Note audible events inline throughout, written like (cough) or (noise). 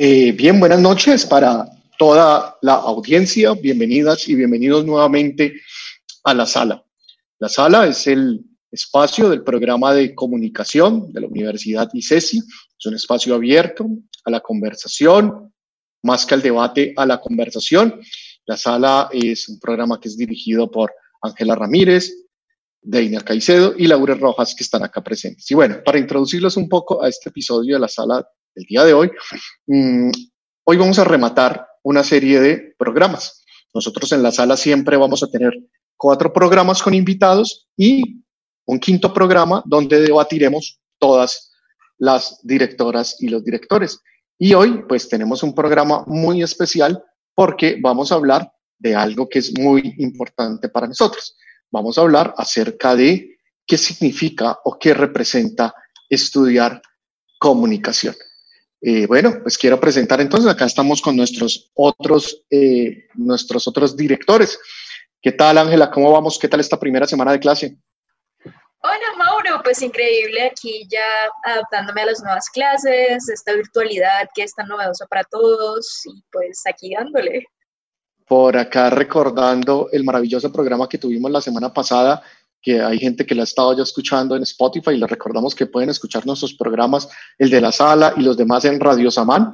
Eh, bien, buenas noches para toda la audiencia. Bienvenidas y bienvenidos nuevamente a la sala. La sala es el espacio del programa de comunicación de la Universidad ICESI. Es un espacio abierto a la conversación, más que al debate, a la conversación. La sala es un programa que es dirigido por Ángela Ramírez, Deina Caicedo y Laura Rojas, que están acá presentes. Y bueno, para introducirlos un poco a este episodio de la sala del día de hoy, mmm, hoy vamos a rematar una serie de programas. Nosotros en la sala siempre vamos a tener cuatro programas con invitados y un quinto programa donde debatiremos todas las directoras y los directores. Y hoy pues tenemos un programa muy especial porque vamos a hablar de algo que es muy importante para nosotros. Vamos a hablar acerca de qué significa o qué representa estudiar comunicación. Eh, bueno, pues quiero presentar entonces, acá estamos con nuestros otros, eh, nuestros otros directores. ¿Qué tal, Ángela? ¿Cómo vamos? ¿Qué tal esta primera semana de clase? Hola, Mauro. Pues increíble aquí ya adaptándome a las nuevas clases, esta virtualidad que es tan novedosa para todos y pues aquí dándole. Por acá recordando el maravilloso programa que tuvimos la semana pasada que hay gente que la ha estado ya escuchando en Spotify y les recordamos que pueden escuchar nuestros programas, el de la sala y los demás en Radio Samán,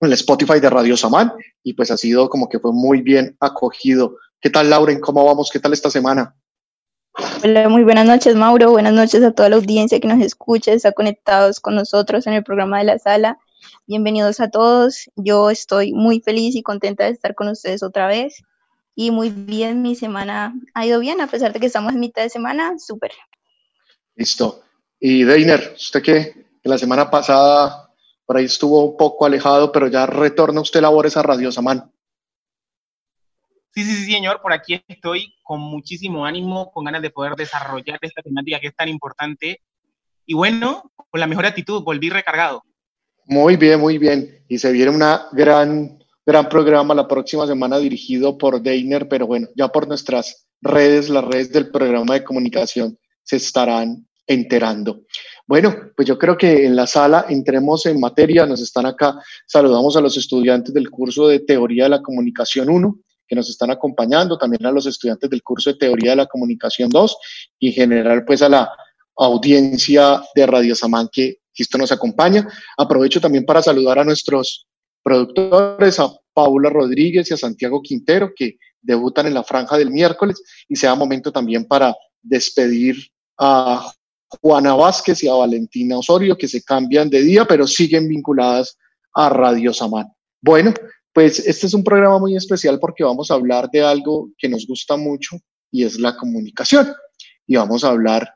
en el Spotify de Radio Samán, y pues ha sido como que fue muy bien acogido. ¿Qué tal, Lauren? ¿Cómo vamos? ¿Qué tal esta semana? Hola, muy buenas noches, Mauro. Buenas noches a toda la audiencia que nos escucha, está conectados con nosotros en el programa de la sala. Bienvenidos a todos. Yo estoy muy feliz y contenta de estar con ustedes otra vez y muy bien, mi semana ha ido bien, a pesar de que estamos en mitad de semana, súper. Listo. Y Deiner, usted que la semana pasada por ahí estuvo un poco alejado, pero ya retorna usted labores a Radio Samán. Sí, sí, sí, señor, por aquí estoy con muchísimo ánimo, con ganas de poder desarrollar esta temática que es tan importante. Y bueno, con la mejor actitud, volví recargado. Muy bien, muy bien. Y se viene una gran gran programa la próxima semana dirigido por Deiner, pero bueno, ya por nuestras redes, las redes del programa de comunicación se estarán enterando. Bueno, pues yo creo que en la sala entremos en materia, nos están acá, saludamos a los estudiantes del curso de Teoría de la Comunicación 1 que nos están acompañando, también a los estudiantes del curso de Teoría de la Comunicación 2 y en general pues a la audiencia de Radio Samán que esto nos acompaña. Aprovecho también para saludar a nuestros productores, a Paula Rodríguez y a Santiago Quintero, que debutan en la franja del miércoles, y sea momento también para despedir a Juana Vázquez y a Valentina Osorio, que se cambian de día, pero siguen vinculadas a Radio Samán. Bueno, pues este es un programa muy especial porque vamos a hablar de algo que nos gusta mucho y es la comunicación. Y vamos a hablar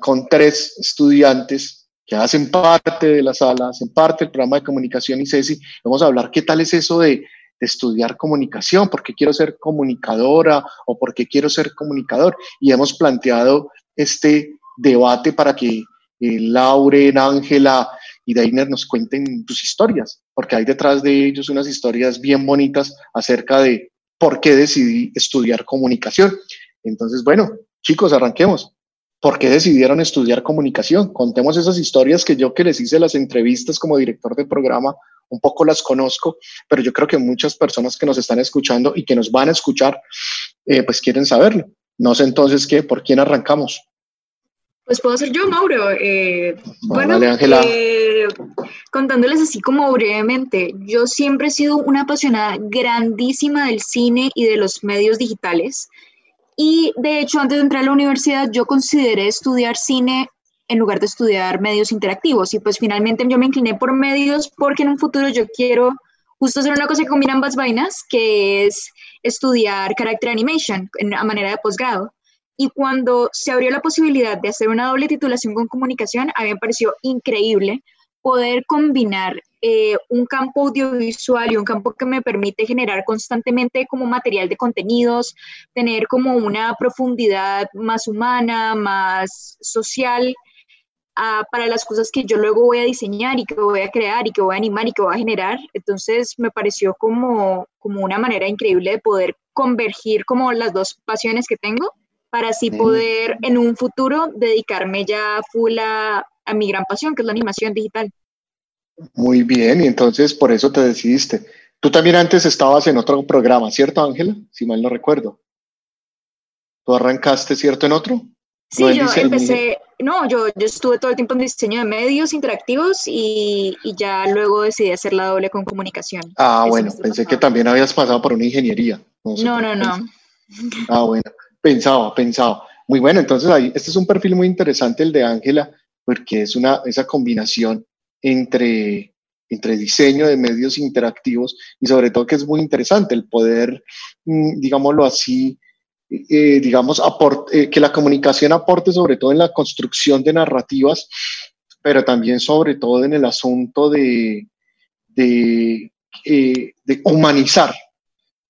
con tres estudiantes que hacen parte de la sala, hacen parte del programa de comunicación y CESI. Vamos a hablar qué tal es eso de, estudiar comunicación, por qué quiero ser comunicadora o por qué quiero ser comunicador. Y hemos planteado este debate para que eh, Lauren, Ángela y Dainer nos cuenten sus historias, porque hay detrás de ellos unas historias bien bonitas acerca de por qué decidí estudiar comunicación. Entonces, bueno, chicos, arranquemos. ¿Por qué decidieron estudiar comunicación? Contemos esas historias que yo que les hice las entrevistas como director de programa, un poco las conozco, pero yo creo que muchas personas que nos están escuchando y que nos van a escuchar, eh, pues quieren saberlo. No sé entonces qué, ¿por quién arrancamos? Pues puedo ser yo, Mauro. Eh, bueno, eh, contándoles así como brevemente, yo siempre he sido una apasionada grandísima del cine y de los medios digitales. Y de hecho, antes de entrar a la universidad, yo consideré estudiar cine en lugar de estudiar medios interactivos. Y pues finalmente yo me incliné por medios porque en un futuro yo quiero justo hacer una cosa que combina ambas vainas, que es estudiar character animation a manera de posgrado. Y cuando se abrió la posibilidad de hacer una doble titulación con comunicación, a mí me pareció increíble poder combinar eh, un campo audiovisual y un campo que me permite generar constantemente como material de contenidos, tener como una profundidad más humana, más social ah, para las cosas que yo luego voy a diseñar y que voy a crear y que voy a animar y que voy a generar. Entonces me pareció como, como una manera increíble de poder convergir como las dos pasiones que tengo para así poder en un futuro dedicarme ya full a, a mi gran pasión, que es la animación digital. Muy bien, y entonces por eso te decidiste. Tú también antes estabas en otro programa, ¿cierto, Ángela? Si mal no recuerdo. ¿Tú arrancaste, cierto, en otro? Sí, yo empecé, no, yo, yo estuve todo el tiempo en diseño de medios interactivos y, y ya luego decidí hacer la doble con comunicación. Ah, bueno, pensé que también habías pasado por una ingeniería. No, no, no, Ah, bueno, pensaba, pensaba. Muy bueno, entonces ahí, este es un perfil muy interesante el de Ángela, porque es una, esa combinación entre, entre diseño de medios interactivos y sobre todo que es muy interesante el poder, mm, digámoslo así, eh, digamos, eh, que la comunicación aporte sobre todo en la construcción de narrativas, pero también sobre todo en el asunto de, de, eh, humanizar,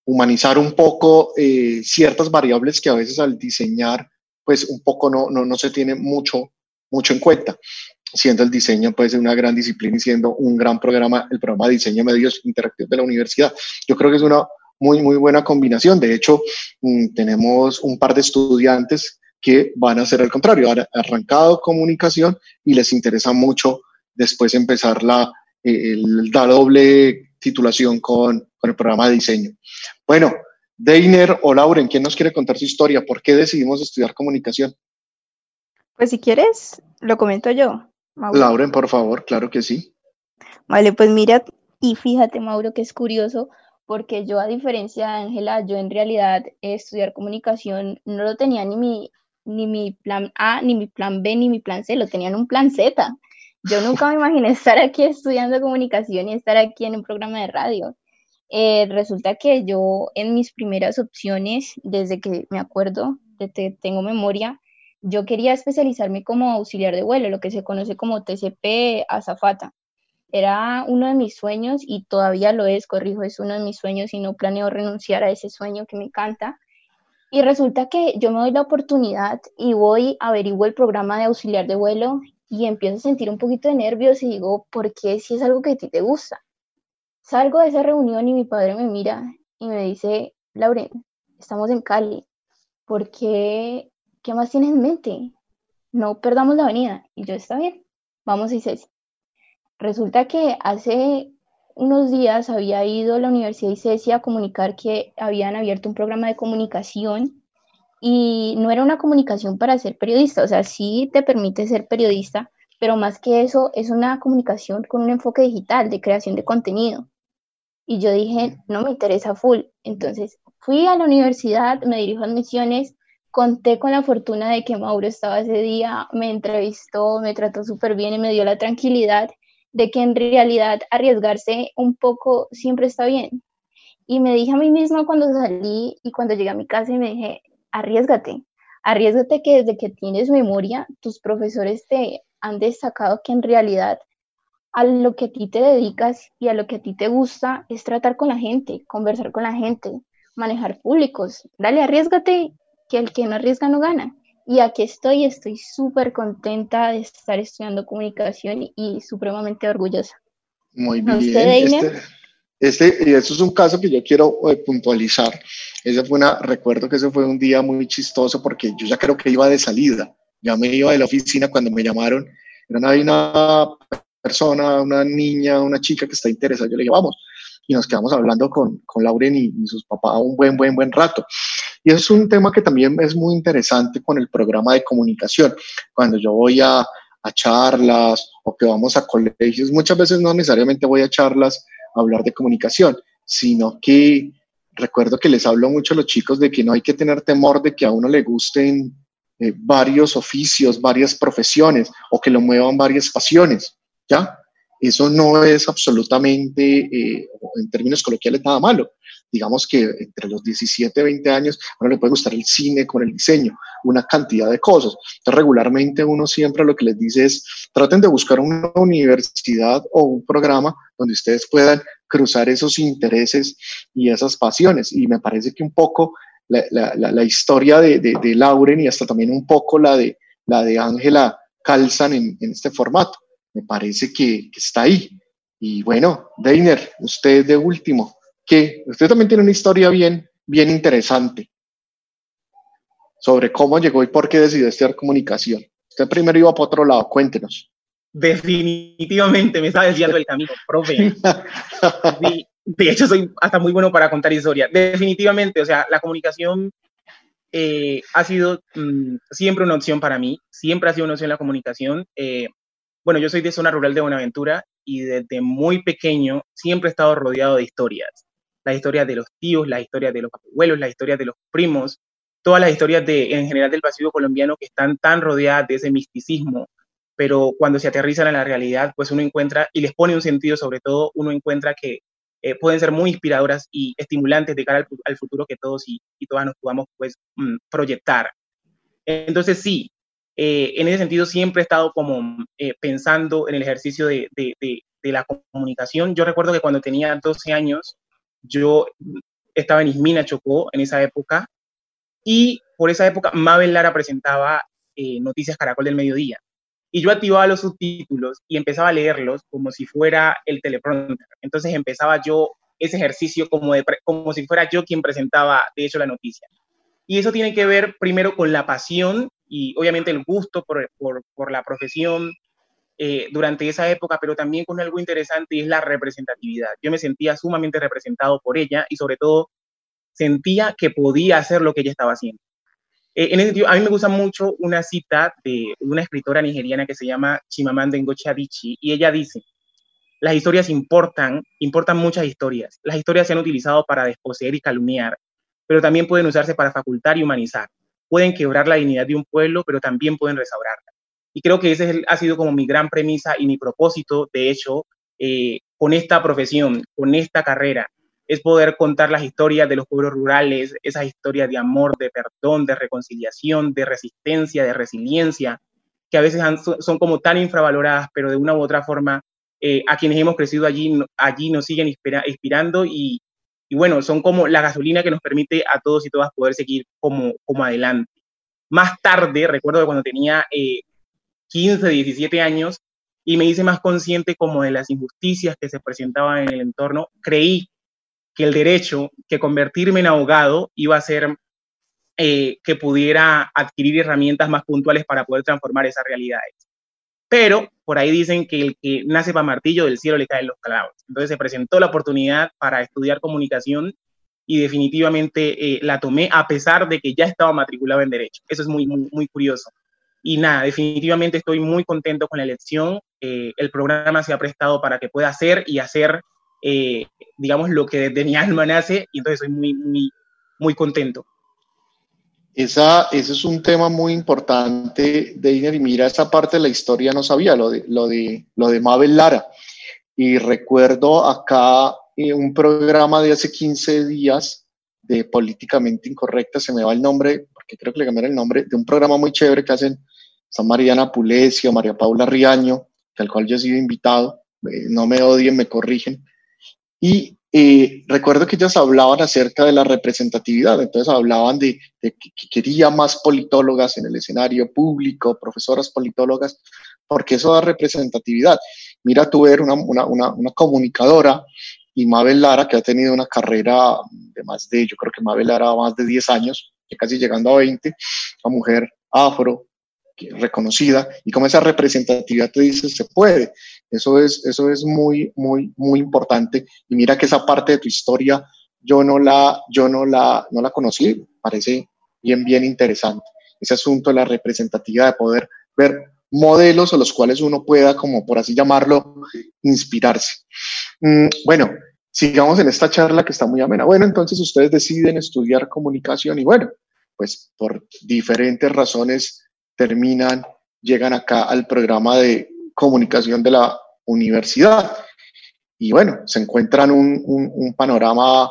humanizar un poco ciertas variables que a veces al diseñar, pues un poco no, no, no se tiene mucho, mucho en cuenta siendo el diseño pues una gran disciplina y siendo un gran programa, el programa de diseño de medios interactivos de la universidad. Yo creo que es una muy, muy buena combinación. De hecho, mm, tenemos un par de estudiantes que van a hacer el contrario, han arrancado comunicación y les interesa mucho después empezar la, la doble titulación con, con, el programa de diseño. Bueno, Deiner o Lauren, ¿quién nos quiere contar su historia? ¿Por qué decidimos estudiar comunicación? Pues si quieres, lo comento yo. Lauren, por favor, claro que sí. Vale, pues mira, y fíjate, Mauro, que es curioso, porque yo a diferencia de Ángela, yo en realidad estudiar comunicación no lo tenía ni mi, ni mi plan A, ni mi plan B, ni mi plan C, lo tenía en un plan Z. Yo nunca me imaginé (laughs) estar aquí estudiando comunicación y estar aquí en un programa de radio. Eh, resulta que yo en mis primeras opciones, desde que me acuerdo, desde que tengo memoria, yo quería especializarme como auxiliar de vuelo, lo que se conoce como TCP azafata. Era uno de mis sueños y todavía lo es, corrijo, es uno de mis sueños y no planeo renunciar a ese sueño que me encanta. Y resulta que yo me doy la oportunidad y voy, averiguo el programa de auxiliar de vuelo y empiezo a sentir un poquito de nervios y digo, ¿por qué si es algo que a ti te gusta? Salgo de esa reunión y mi padre me mira y me dice, Lauren, estamos en Cali, ¿por qué, qué más tienes en mente? No perdamos la avenida. Y yo, está bien, vamos a ICESI. Resulta que hace unos días había ido a la Universidad de ICESI a comunicar que habían abierto un programa de comunicación y no era una comunicación para ser periodista, o sea, sí te permite ser periodista, pero más que eso es una comunicación con un enfoque digital de creación de contenido. Y yo dije, no me interesa full. Entonces fui a la universidad, me dirijo a admisiones, conté con la fortuna de que Mauro estaba ese día, me entrevistó, me trató súper bien y me dio la tranquilidad de que en realidad arriesgarse un poco siempre está bien. Y me dije a mí misma cuando salí y cuando llegué a mi casa y me dije, arriesgate, arriesgate que desde que tienes memoria, tus profesores te han destacado que en realidad a lo que a ti te dedicas y a lo que a ti te gusta es tratar con la gente, conversar con la gente, manejar públicos. Dale, arriesgate, que el que no arriesga no gana. Y aquí estoy, estoy súper contenta de estar estudiando comunicación y, supremamente orgullosa. Muy bien. Este, este, y eso es un caso que yo quiero eh, puntualizar. Ese fue una, recuerdo que ese fue un día muy chistoso porque yo ya creo que iba de salida. Ya me iba de la oficina cuando me llamaron. Era una persona, una niña, una chica que está interesada. Yo le dije, vamos. Y nos quedamos hablando con, con Lauren y, y sus papás un buen, buen, buen rato. Y es un tema que también es muy interesante con el programa de comunicación. Cuando yo voy a, a charlas o que vamos a colegios, muchas veces no necesariamente voy a charlas a hablar de comunicación, sino que recuerdo que les hablo mucho a los chicos de que no hay que tener temor de que a uno le gusten eh, varios oficios, varias profesiones o que lo muevan varias pasiones, ¿ya? Eso no es absolutamente, eh, en términos coloquiales, nada malo digamos que entre los 17 y 20 años, a uno le puede gustar el cine con el diseño, una cantidad de cosas. Entonces, regularmente uno siempre lo que les dice es, traten de buscar una universidad o un programa donde ustedes puedan cruzar esos intereses y esas pasiones. Y me parece que un poco la, historia de, de, Lauren y hasta también un poco la de la de Ángela calzan en, este formato. Me parece que, que está ahí. Y bueno, Deiner, usted de último, que usted también tiene una historia bien, bien interesante sobre cómo llegó y por qué decidió estudiar comunicación. Usted primero iba para otro lado, cuéntenos. definitivamente me estaba desviando el camino, profe. (laughs) de hecho, soy hasta muy bueno para contar historias. Definitivamente, o sea, la comunicación eh, ha sido mm, siempre una opción para mí, siempre ha sido una opción la comunicación. Eh, bueno, yo soy de zona rural de Buenaventura y desde muy pequeño siempre he estado rodeado de historias. Las historias de los tíos, las historias de los abuelos, las historias de los primos, todas las historias de, en general del Pacífico colombiano que están tan rodeadas de ese misticismo, pero cuando se aterrizan en la realidad, pues uno encuentra, y les pone un sentido sobre todo, uno encuentra que eh, pueden ser muy inspiradoras y estimulantes de cara al, futuro que todos y, todas nos podamos pues mm, proyectar. Entonces sí, eh, en ese sentido siempre he estado como eh, pensando en el ejercicio de, de, de, la comunicación. Yo recuerdo que cuando tenía 12 años, yo estaba en Ismina, Chocó, en esa época, y por esa época Mabel Lara presentaba Noticias Caracol del Mediodía. Y yo activaba los subtítulos y empezaba a leerlos como si fuera el teleprompter. Entonces empezaba yo ese ejercicio como, de, como si fuera yo quien presentaba, de hecho, la noticia. Y eso tiene que ver primero con la pasión y obviamente el gusto por, por, por la profesión eh, durante esa época, pero también con algo interesante y es la representatividad. Yo me sentía sumamente representado por ella y sobre todo sentía que podía hacer lo que ella estaba haciendo. Eh, en ese sentido, a mí me gusta mucho una cita de una escritora nigeriana que se llama Chimamanda Ngozi Adichie y ella dice, las historias importan, importan muchas historias. Las historias se han utilizado para desposeer y calumniar, pero también pueden usarse para facultar y humanizar. Pueden quebrar la dignidad de un pueblo, pero también pueden restaurarla. Y creo que ese ha sido como mi gran premisa y mi propósito, de hecho, eh, con esta profesión, con esta carrera, es poder contar las historias de los pueblos rurales, esas historias de amor, de perdón, de reconciliación, de resistencia, de resiliencia, que a veces son como tan infravaloradas, pero de una u otra forma eh, a quienes hemos crecido allí, allí nos siguen inspirando y, bueno, son como la gasolina que nos permite a todos y todas poder seguir como, como adelante. Más tarde, recuerdo que cuando tenía 15, eh, 17 años y me hice más consciente como de las injusticias que se presentaban en el entorno, creí que el derecho, que convertirme en abogado iba a ser eh, que pudiera adquirir herramientas más puntuales para poder transformar esas realidades. Pero por ahí dicen que el que nace para martillo del cielo le caen los clavos. Entonces se presentó la oportunidad para estudiar comunicación y definitivamente eh, la tomé a pesar de que ya estaba matriculado en derecho. Eso es muy, muy, curioso. Y nada, definitivamente estoy muy contento con la elección. Eh, el programa se ha prestado para que pueda hacer y hacer eh, digamos, lo que de mi (laughs) alma nace y entonces soy muy, muy, muy contento. Esa, ese es un tema muy importante, Deiner, y mira, esa parte de la historia no sabía, lo de, lo de, lo de Mabel Lara. Y recuerdo acá eh, un programa de hace 15 días de Políticamente Incorrecta, se me va el nombre, porque creo que le cambiaron el nombre, de un programa muy chévere que hacen San Mariana Pulesio, María Paula Riaño, al cual yo he sido invitado, eh, no me odien, me corrigen, y eh, recuerdo que ellas hablaban acerca de la representatividad, entonces hablaban de, que quería más politólogas en el escenario público, profesoras politólogas, porque eso da representatividad. Mira, tú eres una, una, una, comunicadora y Mabel Lara, que ha tenido una carrera de más de, yo creo que Mabel Lara más de 10 años, casi llegando a 20, una mujer afro, reconocida, y como esa representatividad te dice, se puede. Eso es, eso es muy, muy, muy importante. Y mira que esa parte de tu historia yo no la, yo no la, no la conocí, parece bien, bien interesante. Ese asunto de la representatividad, de poder ver modelos a los cuales uno pueda, como por así llamarlo, inspirarse. Mm, bueno, sigamos en esta charla que está muy amena. Bueno, entonces ustedes deciden estudiar comunicación y bueno, pues por diferentes razones terminan, llegan acá al programa de comunicación de la universidad. Y bueno, se encuentran un, un, panorama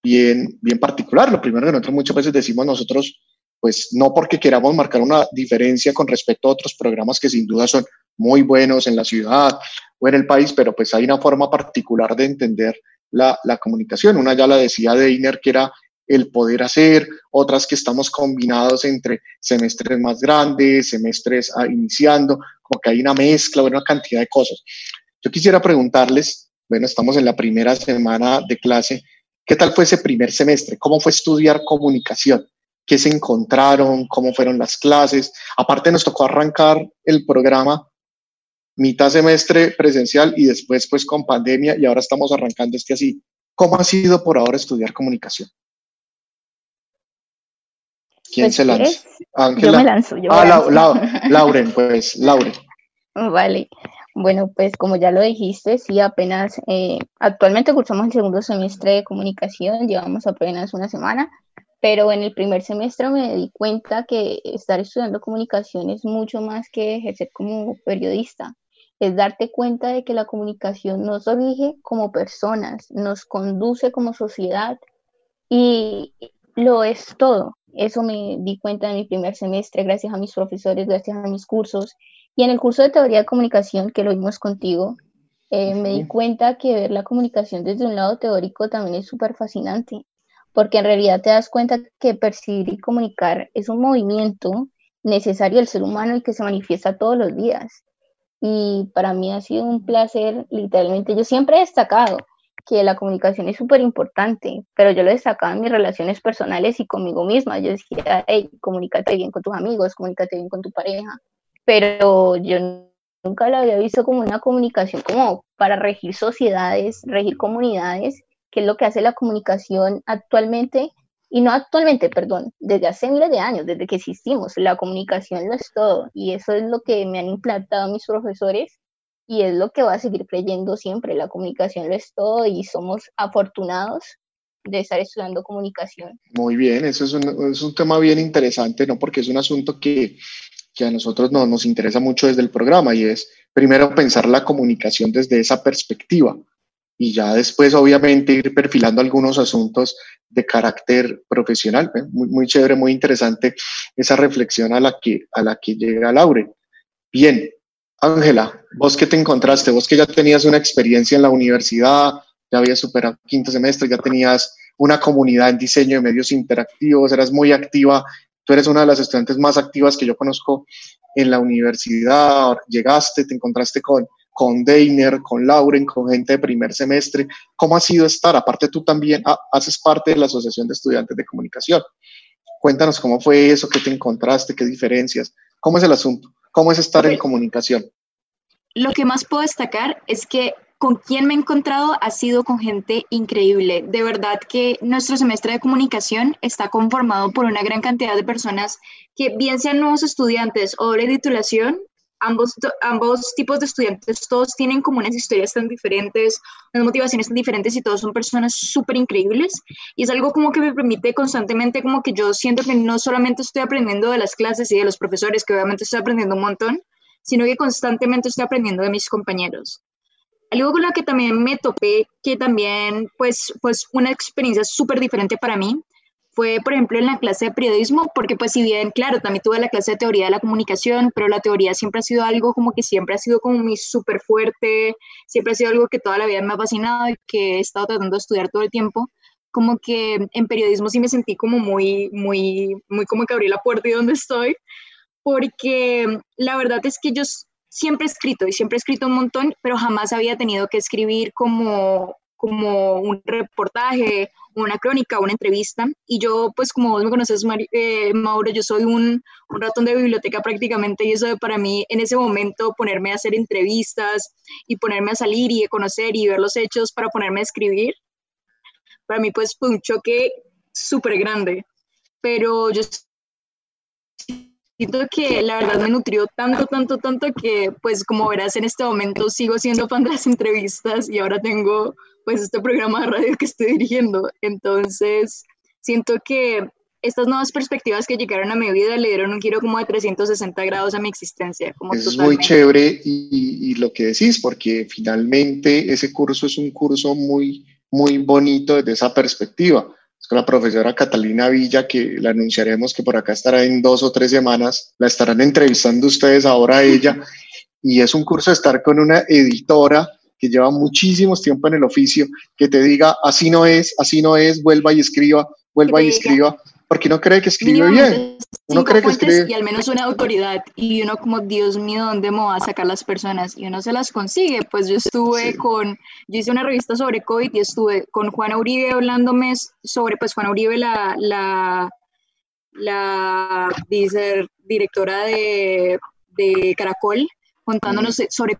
bien, bien particular. Lo primero que nosotros muchas veces decimos nosotros, pues no porque queramos marcar una diferencia con respecto a otros programas que sin duda son muy buenos en la ciudad o en el país, pero pues hay una forma particular de entender la, la comunicación. Una ya la decía Deiner, que era el poder hacer, otras que estamos combinados entre semestres más grandes, semestres ah, iniciando, como que hay una mezcla, una cantidad de cosas. Yo quisiera preguntarles, bueno, estamos en la primera semana de clase, ¿qué tal fue ese primer semestre? ¿Cómo fue estudiar comunicación? ¿Qué se encontraron? ¿Cómo fueron las clases? Aparte nos tocó arrancar el programa mitad semestre presencial y después pues con pandemia y ahora estamos arrancando este así. ¿Cómo ha sido por ahora estudiar comunicación? ¿Quién Pues, se lanza? Yo me lanzo. Yo me Ah, lanzo. Lau- (laughs) Lau- Lauren, pues, Lauren. Vale. Bueno, pues como ya lo dijiste, sí, apenas eh, actualmente cursamos el segundo semestre de comunicación, llevamos apenas una semana, pero en el primer semestre me di cuenta que estar estudiando comunicación es mucho más que ejercer como periodista. Es darte cuenta de que la comunicación nos rige como personas, nos conduce como sociedad y lo es todo. Eso me di cuenta en mi primer semestre gracias a mis profesores, gracias a mis cursos. Y en el curso de teoría de comunicación que lo vimos contigo, eh, me di cuenta que ver la comunicación desde un lado teórico también es súper fascinante, porque en realidad te das cuenta que percibir y comunicar es un movimiento necesario del ser humano y que se manifiesta todos los días. Y para mí ha sido un placer, literalmente. Yo siempre he destacado que la comunicación es súper importante, pero yo lo destacaba en mis relaciones personales y conmigo misma. Yo decía, hey, comunícate bien con tus amigos, comunícate bien con tu pareja, pero yo nunca lo había visto como una comunicación como para regir sociedades, regir comunidades, que es lo que hace la comunicación actualmente, y no actualmente, perdón, desde hace miles de años, desde que existimos, la comunicación lo es todo, y eso es lo que me han implantado mis profesores, y es lo que voy a seguir creyendo siempre, la comunicación lo es todo, y somos afortunados de estar estudiando comunicación. Muy bien, eso es un, es un tema bien interesante, ¿no? Porque es un asunto que, que a nosotros no, nos interesa mucho desde el programa y es primero pensar la comunicación desde esa perspectiva y ya después obviamente ir perfilando algunos asuntos de carácter profesional. ¿eh? Muy, muy chévere, muy interesante esa reflexión a la que, a la que llega Laure. Bien, Ángela, vos que te encontraste, vos que ya tenías una experiencia en la universidad, ya habías superado quinto semestre, ya tenías una comunidad en diseño de medios interactivos, eras muy activa, tú eres una de las estudiantes más activas que yo conozco en la universidad, llegaste, te encontraste con, con Deiner, con Lauren, con gente de primer semestre. ¿Cómo ha sido estar? Aparte tú también haces parte de la Asociación de Estudiantes de Comunicación. Cuéntanos cómo fue eso, qué te encontraste, qué diferencias, cómo es el asunto, cómo es estar en comunicación. Lo que más puedo destacar es que con quien me he encontrado ha sido con gente increíble. De verdad que nuestro semestre de comunicación está conformado por una gran cantidad de personas que bien sean nuevos estudiantes o doble titulación, ambos, ambos tipos de estudiantes, todos tienen como unas historias tan diferentes, unas motivaciones tan diferentes y todos son personas súper increíbles. Y es algo como que me permite constantemente, como que yo siento que no solamente estoy aprendiendo de las clases y de los profesores, que obviamente estoy aprendiendo un montón, sino que constantemente estoy aprendiendo de mis compañeros. Algo con lo que también me topé, que también pues, pues una experiencia súper diferente para mí, fue, por ejemplo, en la clase de periodismo, porque pues si bien, claro, también tuve la clase de teoría de la comunicación, pero la teoría siempre ha sido algo como que siempre ha sido como mi súper fuerte, siempre ha sido algo que toda la vida me ha fascinado y que he estado tratando de estudiar todo el tiempo. Como que en periodismo sí me sentí como muy, muy, muy como que abrí la puerta y donde estoy, porque la verdad es que yo siempre he escrito y siempre he escrito un montón, pero jamás había tenido que escribir como, como un reportaje, una crónica, una entrevista. Y yo, pues como vos me conoces, Mari, eh, Mauro, yo soy un, un, ratón de biblioteca prácticamente y eso de para mí en ese momento ponerme a hacer entrevistas y ponerme a salir y a conocer y ver los hechos para ponerme a escribir, para mí pues fue un choque súper grande. Pero yo siento que la verdad me nutrió tanto, tanto, tanto que pues como verás en este momento sigo siendo fan de las entrevistas y ahora tengo pues este programa de radio que estoy dirigiendo. Entonces siento que estas nuevas perspectivas que llegaron a mi vida le dieron un giro como de 360 grados a mi existencia. Como es muy chévere y, y, lo que decís, porque finalmente ese curso es un curso muy, muy bonito desde esa perspectiva con la profesora Catalina Villa, que la anunciaremos que por acá estará en dos o tres semanas. La estarán entrevistando ustedes ahora a ella. Y es un curso de estar con una editora que lleva muchísimos tiempo en el oficio, que te diga, así no es, así no es, vuelva y escriba, vuelva y escriba, porque uno cree que escribe bien. Uno cree que escribe... Y al menos una autoridad. Y uno como, Dios mío, ¿dónde me va a sacar las personas? Y uno se las consigue. Pues yo estuve sí. con, yo hice una revista sobre COVID y estuve con Juana Uribe hablándome sobre, pues Juana Uribe, la, la, la directora de, de Caracol, contándonos sobre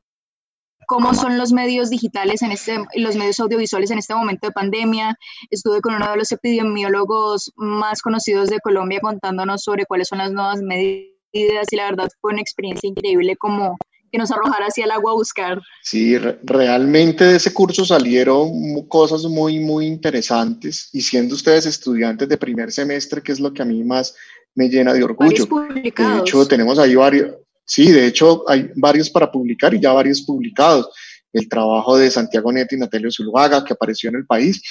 cómo son los medios digitales en este, los medios audiovisuales en este momento de pandemia. Estuve con uno de los epidemiólogos más conocidos de Colombia contándonos sobre cuáles son las nuevas medidas y la verdad fue una experiencia increíble como que nos arrojara hacia el agua a buscar. Sí, realmente de ese curso salieron cosas muy, muy interesantes y siendo ustedes estudiantes de primer semestre, que es lo que a mí más me llena de orgullo. De hecho, tenemos ahí varios, sí, de hecho hay varios para publicar y ya varios publicados. El trabajo de Santiago Neto y Natalia Zuluaga, que apareció en el país,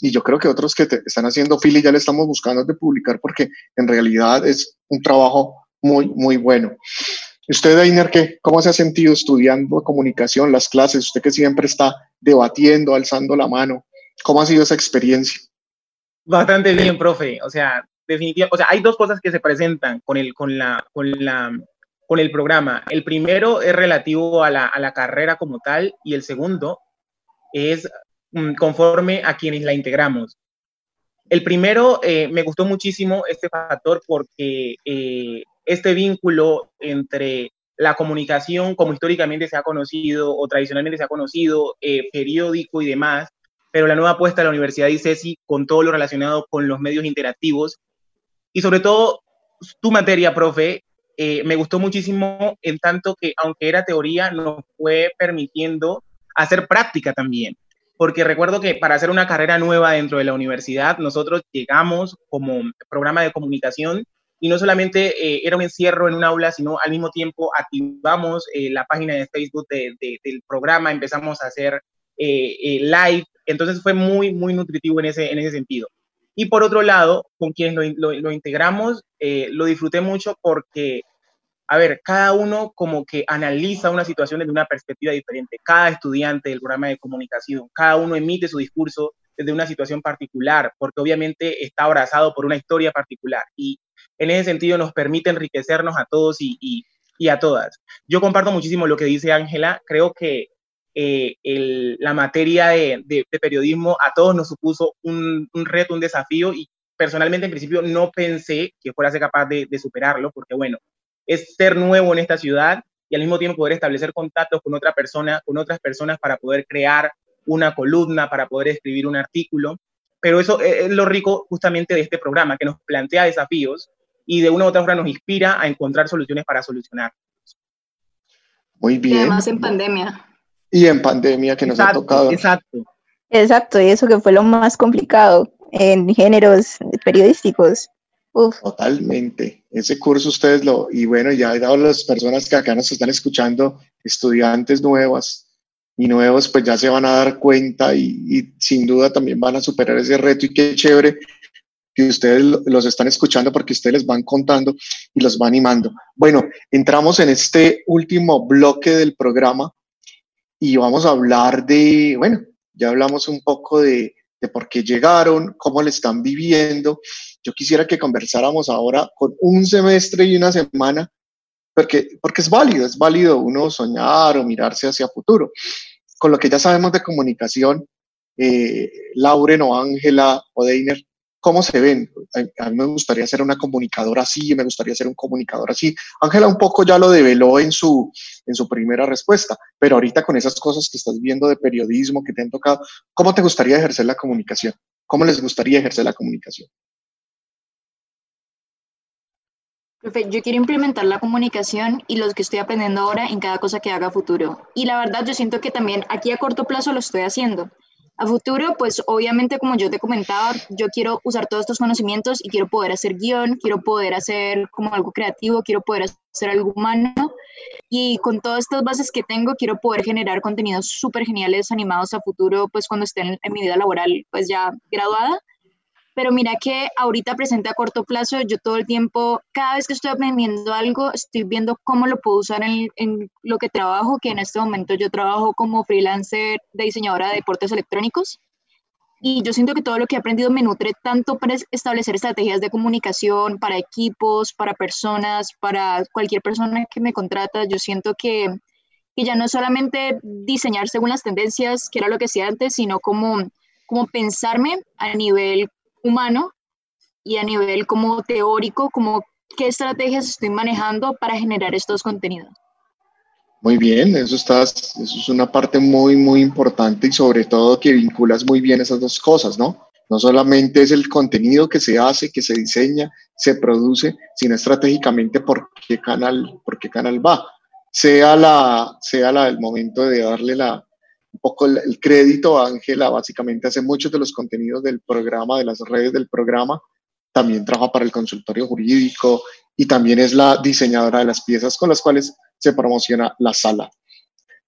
y yo creo que otros que están haciendo fila y ya le estamos buscando de publicar porque en realidad es un trabajo muy, muy bueno. Usted, Ainer, ¿qué, ¿cómo se ha sentido estudiando comunicación, las clases? Usted que siempre está debatiendo, alzando la mano. ¿Cómo ha sido esa experiencia? Bastante bien, profe. O sea, definitivamente, o sea, hay dos cosas que se presentan con el, con la, con la, con el programa. El primero es relativo a la, carrera como tal y el segundo es mm, conforme a quienes la integramos. El primero, eh, me gustó muchísimo este factor porque eh, este vínculo entre la comunicación, como históricamente se ha conocido o tradicionalmente se ha conocido, eh, periódico y demás, pero la nueva apuesta de la Universidad de ICESI con todo lo relacionado con los medios interactivos y sobre todo tu materia, profe, eh, me gustó muchísimo en tanto que aunque era teoría, nos fue permitiendo hacer práctica también. Porque recuerdo que para hacer una carrera nueva dentro de la universidad, nosotros llegamos como programa de comunicación y no solamente eh, era un encierro en un aula, sino al mismo tiempo activamos eh, la página de Facebook del programa, empezamos a hacer live, entonces fue muy, muy nutritivo en ese, en ese sentido. Y por otro lado, con quienes lo, lo, integramos, lo disfruté mucho porque, a ver, cada uno como que analiza una situación desde una perspectiva diferente, cada estudiante del programa de comunicación, cada uno emite su discurso desde una situación particular, porque obviamente está abrazado por una historia particular. Y en ese sentido nos permite enriquecernos a todos y, a todas. Yo comparto muchísimo lo que dice Ángela, creo que eh, la materia de, periodismo a todos nos supuso un, reto, un desafío y personalmente en principio no pensé que fuera ser capaz de, superarlo, porque bueno, es ser nuevo en esta ciudad y al mismo tiempo poder establecer contactos con otra persona, con otras personas para poder crear una columna, para poder escribir un artículo. Pero eso es lo rico justamente de este programa, que nos plantea desafíos y de una u otra forma nos inspira a encontrar soluciones para solucionar. Muy bien. Y además en pandemia. Y en pandemia que nos ha tocado. Exacto. Exacto, y eso que fue lo más complicado en géneros periodísticos. Totalmente. Ese curso ustedes lo, y bueno, ya he dado las personas que acá nos están escuchando, estudiantes nuevas y nuevos, pues ya se van a dar cuenta y, y sin duda también van a superar ese reto y qué chévere que ustedes los están escuchando porque ustedes les van contando y los van animando. Bueno, entramos en este último bloque del programa y vamos a hablar de, bueno, ya hablamos un poco de, de por qué llegaron, cómo le están viviendo. Yo quisiera que conversáramos ahora con un semestre y una semana, porque, porque es válido, es válido uno soñar o mirarse hacia futuro. Con lo que ya sabemos de comunicación, eh, Lauren o Ángela o Deiner, ¿Cómo se ven? A, mí me gustaría ser una comunicadora así, me gustaría ser un comunicador así. Ángela un poco ya lo develó en su, en su primera respuesta, pero ahorita con esas cosas que estás viendo de periodismo que te han tocado, ¿cómo te gustaría ejercer la comunicación? ¿Cómo les gustaría ejercer la comunicación? Yo quiero implementar la comunicación y los que estoy aprendiendo ahora en cada cosa que haga futuro. Y la verdad, yo siento que también aquí a corto plazo lo estoy haciendo. A futuro, pues obviamente como yo te comentaba, yo quiero usar todos estos conocimientos y quiero poder hacer guion, quiero poder hacer como algo creativo, quiero poder hacer algo humano y con todas estas bases que tengo quiero poder generar contenidos súper geniales animados a futuro, pues cuando esté en, en mi vida laboral pues ya graduada pero mira que ahorita presente a corto plazo, yo todo el tiempo, cada vez que estoy aprendiendo algo, estoy viendo cómo lo puedo usar en, en lo que trabajo, que en este momento yo trabajo como freelancer de diseñadora de deportes electrónicos. Y yo siento que todo lo que he aprendido me nutre tanto para establecer estrategias de comunicación, para equipos, para personas, para cualquier persona que me contrata. Yo siento que, que ya no es solamente diseñar según las tendencias, que era lo que hacía antes, sino como, como pensarme a nivel humano y a nivel como teórico, como qué estrategias estoy manejando para generar estos contenidos. Muy bien, eso, estás, eso es una parte muy, muy importante y sobre todo que vinculas muy bien esas dos cosas, ¿no? No solamente es el contenido que se hace, que se diseña, se produce, sino estratégicamente por qué canal, por qué canal va. Sea, la, sea la, el momento de darle la, un poco el, crédito a Ángela, básicamente hace muchos de los contenidos del programa, de las redes del programa, también trabaja para el consultorio jurídico y también es la diseñadora de las piezas con las cuales se promociona la sala.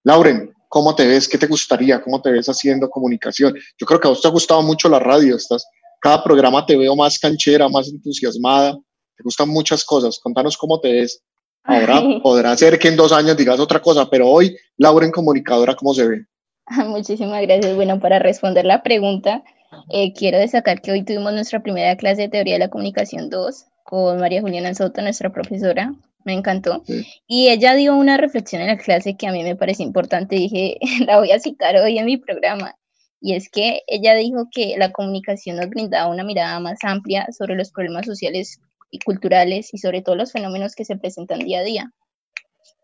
Lauren, ¿cómo te ves? ¿Qué te gustaría? ¿Cómo te ves haciendo comunicación? Yo creo que a vos te ha gustado mucho la radio. Estás, cada programa te veo más canchera, más entusiasmada. Te gustan muchas cosas. Contanos cómo te ves. Ahora (laughs) podrá ser que en dos años digas otra cosa, pero hoy, Lauren, comunicadora, ¿cómo se ve? (laughs) Muchísimas gracias. Bueno, para responder la pregunta, eh, quiero destacar que hoy tuvimos nuestra primera clase de teoría de la comunicación 2 con María Juliana Soto, nuestra profesora me encantó. Y ella dio una reflexión en la clase que a mí me pareció importante, dije, (laughs) la voy a citar hoy en mi programa. Y es que ella dijo que la comunicación nos brindaba una mirada más amplia sobre los problemas sociales y culturales y sobre todo los fenómenos que se presentan día a día.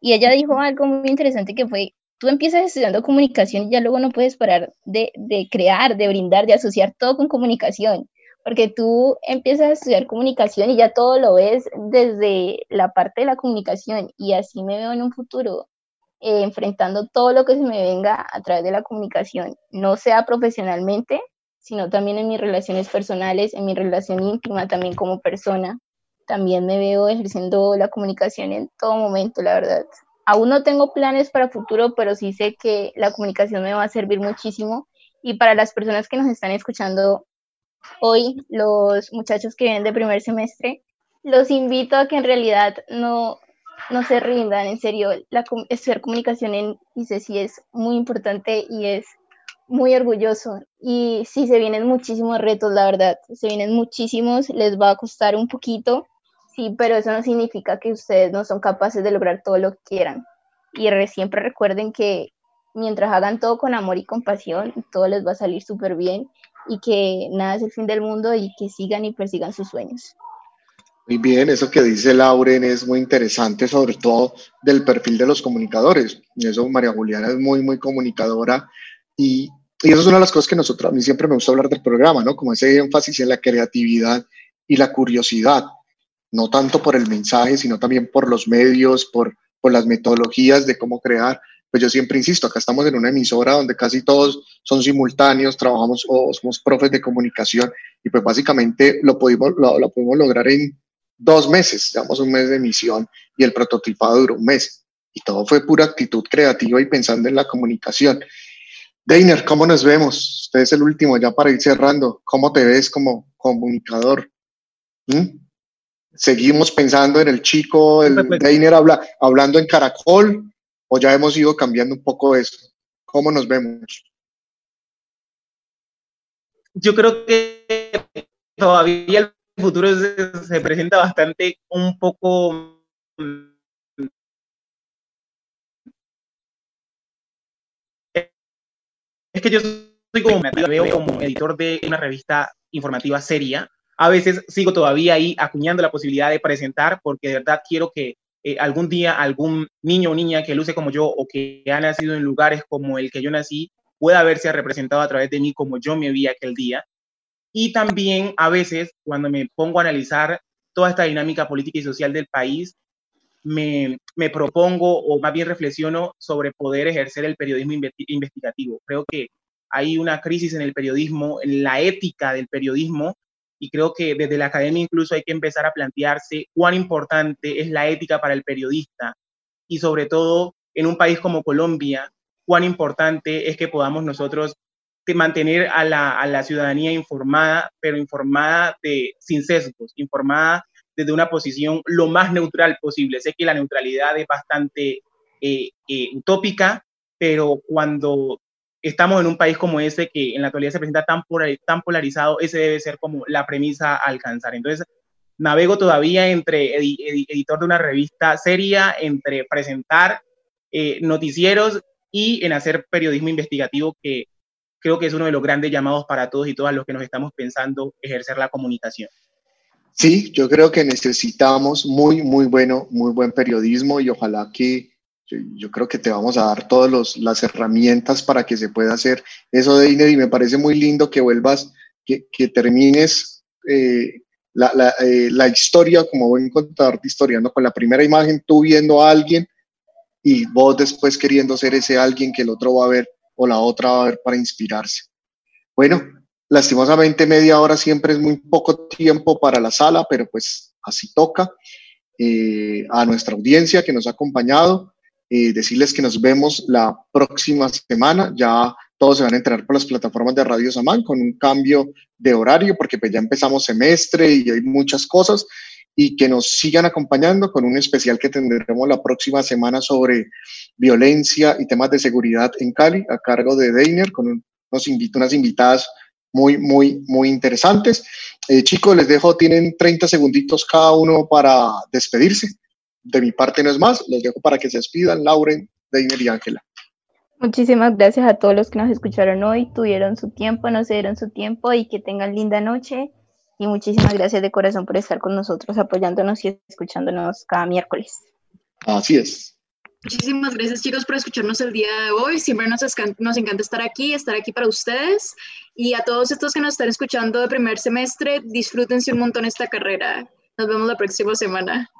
Y ella dijo algo muy interesante que fue, tú empiezas estudiando comunicación y ya luego no puedes parar de, crear, de brindar, de asociar todo con comunicación porque tú empiezas a estudiar comunicación y ya todo lo ves desde la parte de la comunicación y así me veo en un futuro eh, enfrentando todo lo que se me venga a través de la comunicación, no sea profesionalmente, sino también en mis relaciones personales, en mi relación íntima también como persona. También me veo ejerciendo la comunicación en todo momento, la verdad. Aún no tengo planes para futuro, pero sí sé que la comunicación me va a servir muchísimo. Y para las personas que nos están escuchando, hoy los muchachos que vienen de primer semestre, los invito a que en realidad no, no se rindan, en serio, la, estudiar comunicación en ICESI es muy importante y es muy orgulloso. Y sí, se vienen muchísimos retos, la verdad, se vienen muchísimos, les va a costar un poquito, sí, pero eso no significa que ustedes no son capaces de lograr todo lo que quieran. Y siempre recuerden que mientras hagan todo con amor y compasión, todo les va a salir súper bien y que nada es el fin del mundo y que sigan y persigan sus sueños. Muy bien, eso que dice Lauren es muy interesante, sobre todo del perfil de los comunicadores. Eso María Juliana es muy, muy comunicadora y, y eso es una de las cosas que nosotros, a mí siempre me gusta hablar del programa, ¿no? Como ese énfasis en la creatividad y la curiosidad, no tanto por el mensaje, sino también por los medios, por, por las metodologías de cómo crear pues yo siempre insisto, acá estamos en una emisora donde casi todos son simultáneos, trabajamos o somos profes de comunicación y pues básicamente lo pudimos, lo, pudimos lograr en dos meses, digamos un mes de emisión y el prototipado duró un mes. Y todo fue pura actitud creativa y pensando en la comunicación. Deiner, ¿cómo nos vemos? Usted es el último ya para ir cerrando. ¿Cómo te ves como comunicador? ¿Mm? Seguimos pensando en el chico, el Deiner habla, hablando en Caracol, o ya hemos ido cambiando un poco eso? ¿Cómo nos vemos? Yo creo que todavía el futuro se, presenta bastante un poco es que yo soy como me veo como editor de una revista informativa seria. A veces sigo todavía ahí acuñando la posibilidad de presentar porque de verdad quiero que eh, algún día algún niño o niña que luce como yo o que ha nacido en lugares como el que yo nací pueda verse representado a través de mí como yo me vi aquel día. Y también a veces cuando me pongo a analizar toda esta dinámica política y social del país, me, me propongo o más bien reflexiono sobre poder ejercer el periodismo investigativo. Creo que hay una crisis en el periodismo, en la ética del periodismo, y creo que desde la academia incluso hay que empezar a plantearse cuán importante es la ética para el periodista y sobre todo en un país como Colombia, cuán importante es que podamos nosotros mantener a la, a la ciudadanía informada, pero informada de, sin sesgos, informada desde una posición lo más neutral posible. Sé que la neutralidad es bastante eh, eh, utópica, pero cuando estamos en un país como ese que en la actualidad se presenta tan, tan polarizado, ese debe ser como la premisa a alcanzar. Entonces, navego todavía entre editor de una revista seria, entre presentar eh, noticieros y en hacer periodismo investigativo, que creo que es uno de los grandes llamados para todos y todas los que nos estamos pensando ejercer la comunicación. Sí, yo creo que necesitamos muy, muy bueno, muy buen periodismo y ojalá que yo, creo que te vamos a dar todas las herramientas para que se pueda hacer eso de INED y me parece muy lindo que vuelvas, que, que termines eh, la, la, eh, la, historia como buen contador de historia, ¿no? con la primera imagen tú viendo a alguien y vos después queriendo ser ese alguien que el otro va a ver o la otra va a ver para inspirarse. Bueno, lastimosamente media hora siempre es muy poco tiempo para la sala, pero pues así toca. Eh, a nuestra audiencia que nos ha acompañado, eh, decirles que nos vemos la próxima semana. Ya todos se van a enterar por las plataformas de Radio Samán con un cambio de horario porque pues ya empezamos semestre y hay muchas cosas y que nos sigan acompañando con un especial que tendremos la próxima semana sobre violencia y temas de seguridad en Cali a cargo de Deiner con unos unas invitadas muy, muy, muy interesantes. Eh, chicos, les dejo, tienen 30 segunditos cada uno para despedirse de mi parte no es más, los dejo para que se despidan, Lauren, Deiner y Ángela. Muchísimas gracias a todos los que nos escucharon hoy, tuvieron su tiempo, nos dieron su tiempo y que tengan linda noche. Y muchísimas gracias de corazón por estar con nosotros, apoyándonos y escuchándonos cada miércoles. Así es. Muchísimas gracias chicos por escucharnos el día de hoy. Siempre nos, nos encanta estar aquí, estar aquí para ustedes. Y a todos estos que nos están escuchando de primer semestre, disfrútense un montón esta carrera. Nos vemos la próxima semana.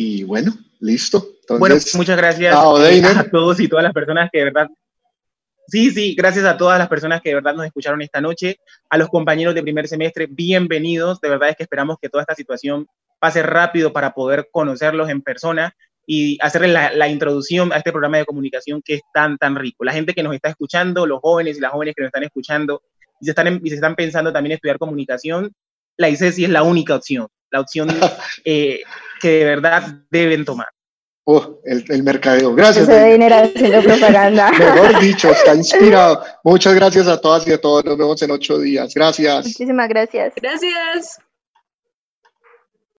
Y bueno, listo. bueno, muchas gracias a todos y todas las personas que de verdad Sí, sí, gracias a todas las personas que de verdad nos escucharon esta noche, a los compañeros de primer semestre, bienvenidos. De verdad es que esperamos que toda esta situación pase rápido para poder conocerlos en persona y hacerles la, la, introducción a este programa de comunicación que es tan, tan rico. La gente que nos está escuchando, los jóvenes y las jóvenes que nos están escuchando y se están, y se están pensando también estudiar comunicación, la ICESI es la única opción, la opción (laughs) eh, que de verdad deben tomar. Oh, el, el mercadeo. Gracias. haciendo propaganda. (laughs) Mejor dicho, está inspirado. Muchas gracias a todas y a todos. Nos vemos en ocho días. Gracias. Muchísimas gracias. Gracias.